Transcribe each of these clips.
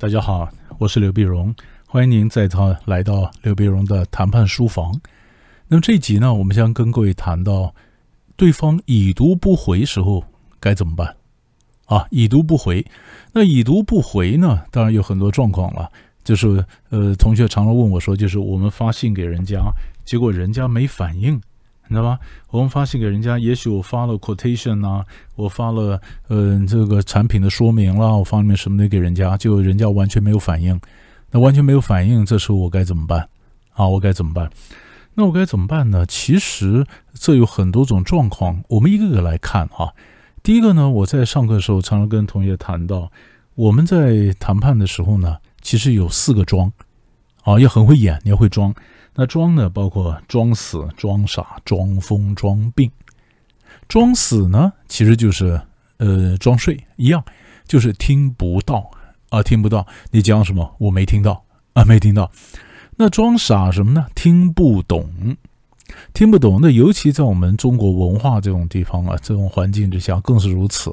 大家好，我是刘碧荣，欢迎您再次来到刘碧荣的谈判书房。那么这一集呢，我们将跟各位谈到对方已读不回时候该怎么办啊？已读不回，那已读不回呢？当然有很多状况了，就是呃，同学常常问我说，就是我们发信给人家，结果人家没反应。你知道吧？我们发信给人家，也许我发了 quotation 啊，我发了嗯这个产品的说明了，我发里面什么的给人家，就人家完全没有反应。那完全没有反应，这时候我该怎么办？啊，我该怎么办？那我该怎么办呢？其实这有很多种状况，我们一个个来看啊。第一个呢，我在上课的时候常常跟同学谈到，我们在谈判的时候呢，其实有四个装啊，要很会演，你要会装。那装呢，包括装死、装傻、装疯、装病。装死呢，其实就是呃装睡一样，就是听不到啊，听不到你讲什么，我没听到啊，没听到。那装傻什么呢？听不懂，听不懂。那尤其在我们中国文化这种地方啊，这种环境之下更是如此。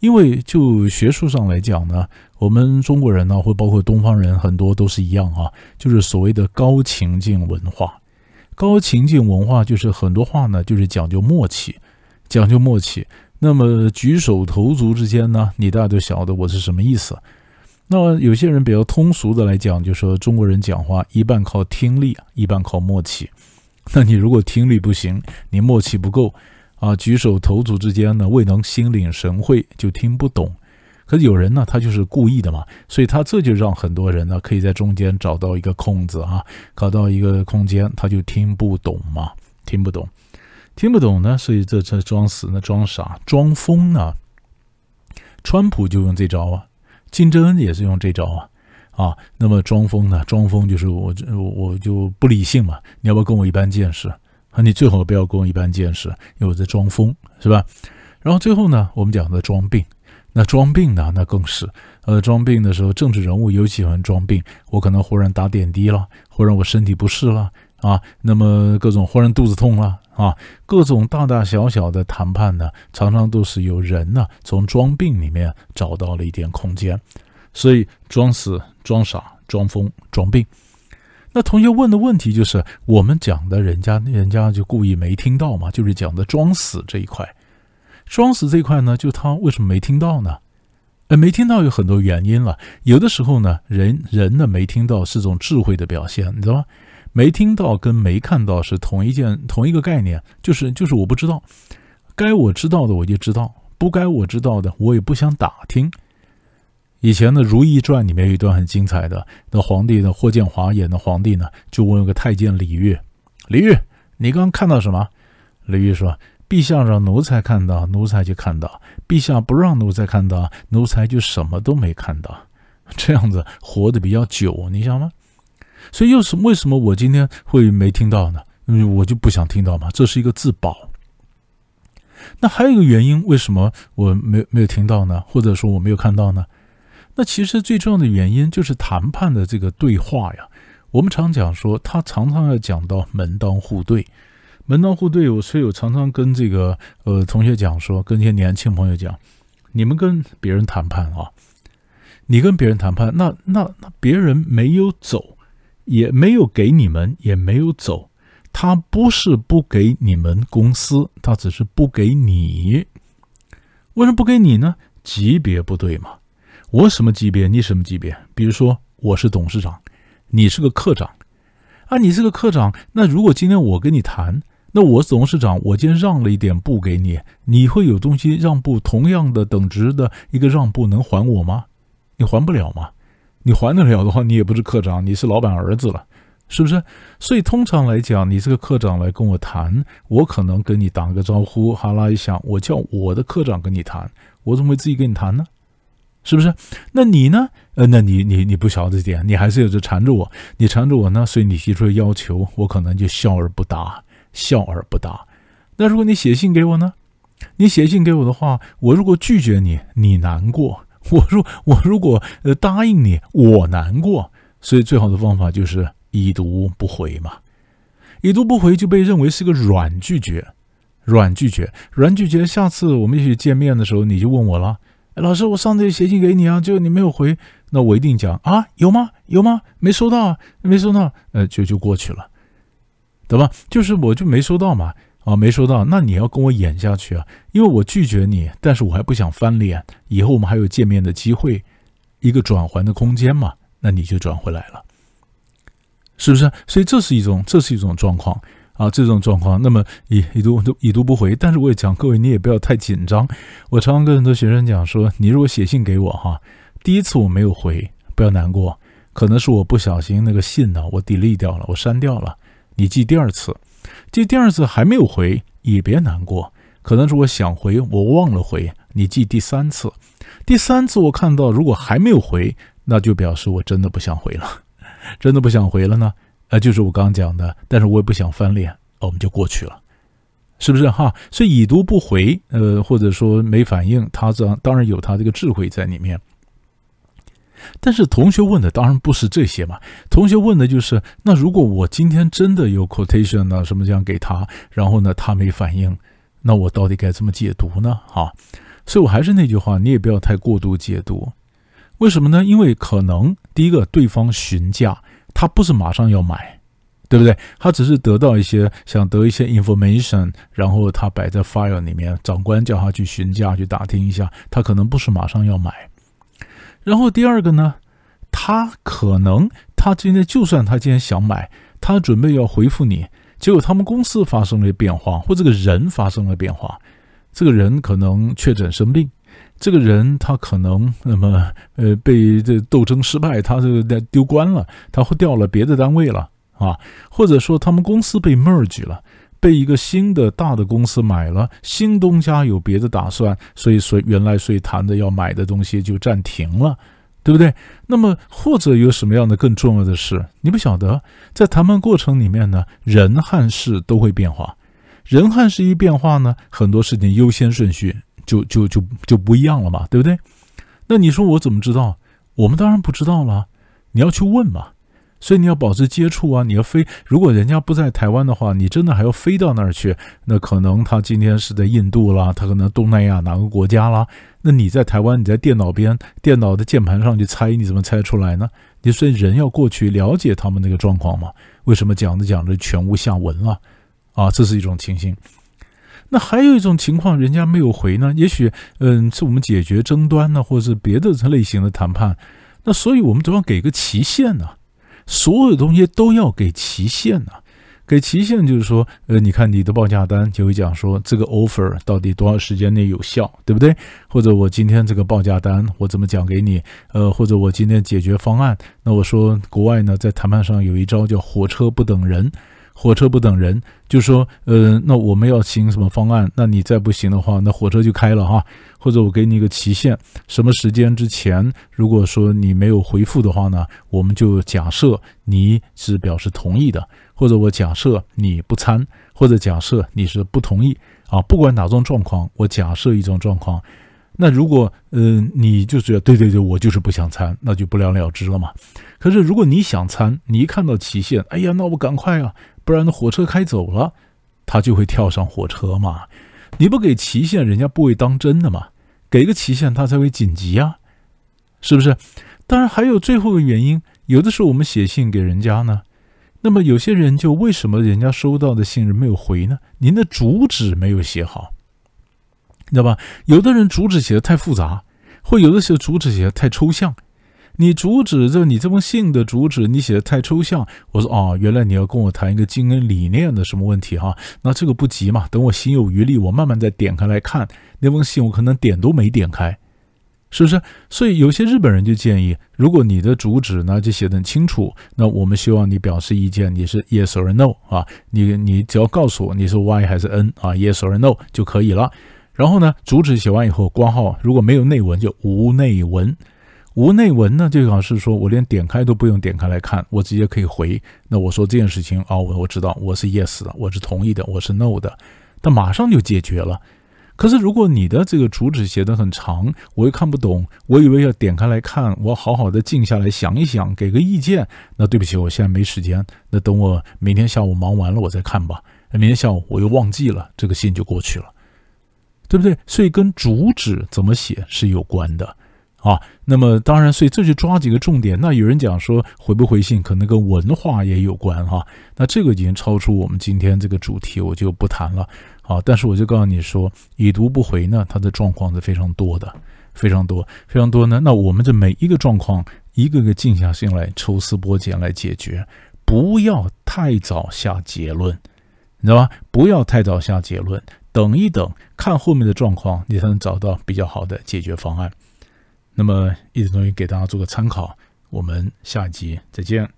因为就学术上来讲呢，我们中国人呢，或包括东方人，很多都是一样啊，就是所谓的高情境文化。高情境文化就是很多话呢，就是讲究默契，讲究默契。那么举手投足之间呢，你大家都晓得我是什么意思。那有些人比较通俗的来讲，就说中国人讲话一半靠听力，一半靠默契。那你如果听力不行，你默契不够。啊，举手投足之间呢，未能心领神会，就听不懂。可有人呢，他就是故意的嘛，所以他这就让很多人呢，可以在中间找到一个空子啊，搞到一个空间，他就听不懂嘛，听不懂，听不懂呢，所以这这装死呢，装傻，装疯呢。川普就用这招啊，金正恩也是用这招啊，啊，那么装疯呢，装疯就是我我我就不理性嘛，你要不要跟我一般见识？啊，你最好不要跟我一般见识，因为我在装疯，是吧？然后最后呢，我们讲的装病，那装病呢，那更是，呃，装病的时候，政治人物尤其喜欢装病。我可能忽然打点滴了，忽然我身体不适了啊，那么各种忽然肚子痛了啊，各种大大小小的谈判呢，常常都是有人呢从装病里面找到了一点空间，所以装死、装傻、装疯、装病。那同学问的问题就是，我们讲的人家，人家就故意没听到嘛？就是讲的装死这一块，装死这一块呢，就他为什么没听到呢？呃，没听到有很多原因了。有的时候呢，人人呢没听到是种智慧的表现，你知道吗？没听到跟没看到是同一件同一个概念，就是就是我不知道，该我知道的我就知道，不该我知道的我也不想打听。以前的《如懿传》里面有一段很精彩的，那皇帝呢，霍建华演的皇帝呢，就问个太监李煜：“李煜，你刚刚看到什么？”李煜说：“陛下让奴才看到，奴才就看到；陛下不让奴才看到，奴才就什么都没看到。这样子活得比较久，你想吗？所以又是为什么我今天会没听到呢？因为我就不想听到嘛，这是一个自保。那还有一个原因，为什么我没没有听到呢？或者说我没有看到呢？那其实最重要的原因就是谈判的这个对话呀。我们常讲说，他常常要讲到门当户对，门当户对。我所以我常常跟这个呃同学讲说，跟一些年轻朋友讲，你们跟别人谈判啊，你跟别人谈判，那那那别人没有走，也没有给你们，也没有走，他不是不给你们公司，他只是不给你。为什么不给你呢？级别不对嘛。我什么级别？你什么级别？比如说，我是董事长，你是个科长，啊，你是个科长。那如果今天我跟你谈，那我是董事长，我今天让了一点步给你，你会有东西让步，同样的等值的一个让步能还我吗？你还不了吗？你还得了的话，你也不是科长，你是老板儿子了，是不是？所以通常来讲，你这个科长来跟我谈，我可能跟你打个招呼，哈拉一下，我叫我的科长跟你谈，我怎么会自己跟你谈呢？是不是？那你呢？呃，那你你你不晓得这点，你还是有着缠着我，你缠着我呢，所以你提出的要求，我可能就笑而不答，笑而不答。那如果你写信给我呢？你写信给我的话，我如果拒绝你，你难过；我如我如果呃答应你，我难过。所以最好的方法就是已读不回嘛。已读不回就被认为是个软拒绝，软拒绝，软拒绝。下次我们一起见面的时候，你就问我了。老师，我上次写信给你啊，就你没有回，那我一定讲啊，有吗？有吗？没收到啊，没收到，呃，就就过去了，对吧？就是我就没收到嘛，啊，没收到，那你要跟我演下去啊，因为我拒绝你，但是我还不想翻脸，以后我们还有见面的机会，一个转还的空间嘛，那你就转回来了，是不是？所以这是一种，这是一种状况。啊，这种状况，那么已已读已读不回，但是我也讲各位，你也不要太紧张。我常常跟很多学生讲说，你如果写信给我哈，第一次我没有回，不要难过，可能是我不小心那个信呢，我 delete 掉了，我删掉了。你寄第二次，寄第二次还没有回，也别难过，可能是我想回，我忘了回。你寄第三次，第三次我看到如果还没有回，那就表示我真的不想回了，真的不想回了呢。呃，就是我刚刚讲的，但是我也不想翻脸，我们就过去了，是不是哈？所以已读不回，呃，或者说没反应，他当当然有他这个智慧在里面。但是同学问的当然不是这些嘛，同学问的就是，那如果我今天真的有 quotation 呢，什么这样给他，然后呢他没反应，那我到底该怎么解读呢？哈，所以我还是那句话，你也不要太过度解读，为什么呢？因为可能第一个对方询价。他不是马上要买，对不对？他只是得到一些想得一些 information，然后他摆在 file 里面，长官叫他去询价去打听一下，他可能不是马上要买。然后第二个呢，他可能他今天就算他今天想买，他准备要回复你，结果他们公司发生了变化，或这个人发生了变化，这个人可能确诊生病。这个人他可能那么呃被这斗争失败，他这个丢官了，他会调了别的单位了啊，或者说他们公司被 merge 了，被一个新的大的公司买了，新东家有别的打算，所以说原来所以谈的要买的东西就暂停了，对不对？那么或者有什么样的更重要的事，你不晓得，在谈判过程里面呢，人和事都会变化，人和事一变化呢，很多事情优先顺序。就就就就不一样了嘛，对不对？那你说我怎么知道？我们当然不知道了，你要去问嘛。所以你要保持接触啊，你要飞。如果人家不在台湾的话，你真的还要飞到那儿去。那可能他今天是在印度啦，他可能东南亚哪个国家啦。那你在台湾，你在电脑边、电脑的键盘上去猜，你怎么猜出来呢？你所以人要过去了解他们那个状况嘛？为什么讲着讲着全无下文了？啊，这是一种情形。那还有一种情况，人家没有回呢。也许，嗯，是我们解决争端呢，或者是别的类型的谈判。那所以我们总要给个期限呢。所有东西都要给期限呢。给期限就是说，呃，你看你的报价单就会讲说，这个 offer 到底多少时间内有效，对不对？或者我今天这个报价单我怎么讲给你？呃，或者我今天解决方案，那我说国外呢，在谈判上有一招叫火车不等人。火车不等人，就说，呃，那我们要行什么方案？那你再不行的话，那火车就开了哈。或者我给你一个期限，什么时间之前，如果说你没有回复的话呢，我们就假设你是表示同意的，或者我假设你不参，或者假设你是不同意啊。不管哪种状况，我假设一种状况。那如果，嗯，你就觉得对对对，我就是不想参，那就不了了之了嘛。可是如果你想参，你一看到期限，哎呀，那我赶快啊。不然，那火车开走了，他就会跳上火车嘛。你不给期限，人家不会当真的嘛。给个期限，他才会紧急啊，是不是？当然，还有最后的原因，有的时候我们写信给人家呢，那么有些人就为什么人家收到的信人没有回呢？您的主旨没有写好，你知道吧？有的人主旨写的太复杂，或有的时候主旨写的太抽象。你主旨这你这封信的主旨你写的太抽象，我说哦，原来你要跟我谈一个经营理念的什么问题哈？那这个不急嘛，等我心有余力，我慢慢再点开来看那封信，我可能点都没点开，是不是？所以有些日本人就建议，如果你的主旨呢就写得很清楚，那我们希望你表示意见，你是 yes or no 啊？你你只要告诉我你是 y 还是 n 啊？yes or no 就可以了。然后呢，主旨写完以后挂号，如果没有内文就无内文。无内文呢，就好是说我连点开都不用点开来看，我直接可以回。那我说这件事情啊，我我知道我是 yes 的，我是同意的，我是 no 的，那马上就解决了。可是如果你的这个主旨写的很长，我又看不懂，我以为要点开来看，我好好的静下来想一想，给个意见。那对不起，我现在没时间，那等我明天下午忙完了我再看吧。那明天下午我又忘记了，这个信就过去了。对不对？所以跟主旨怎么写是有关的啊。那么当然，所以这就抓几个重点。那有人讲说回不回信可能跟文化也有关哈。那这个已经超出我们今天这个主题，我就不谈了啊。但是我就告诉你说，已读不回呢，它的状况是非常多的，非常多，非常多呢。那我们这每一个状况，一个个静下心来抽丝剥茧来解决，不要太早下结论。你知道吧？不要太早下结论，等一等，看后面的状况，你才能找到比较好的解决方案。那么，一点东西给大家做个参考。我们下一集再见。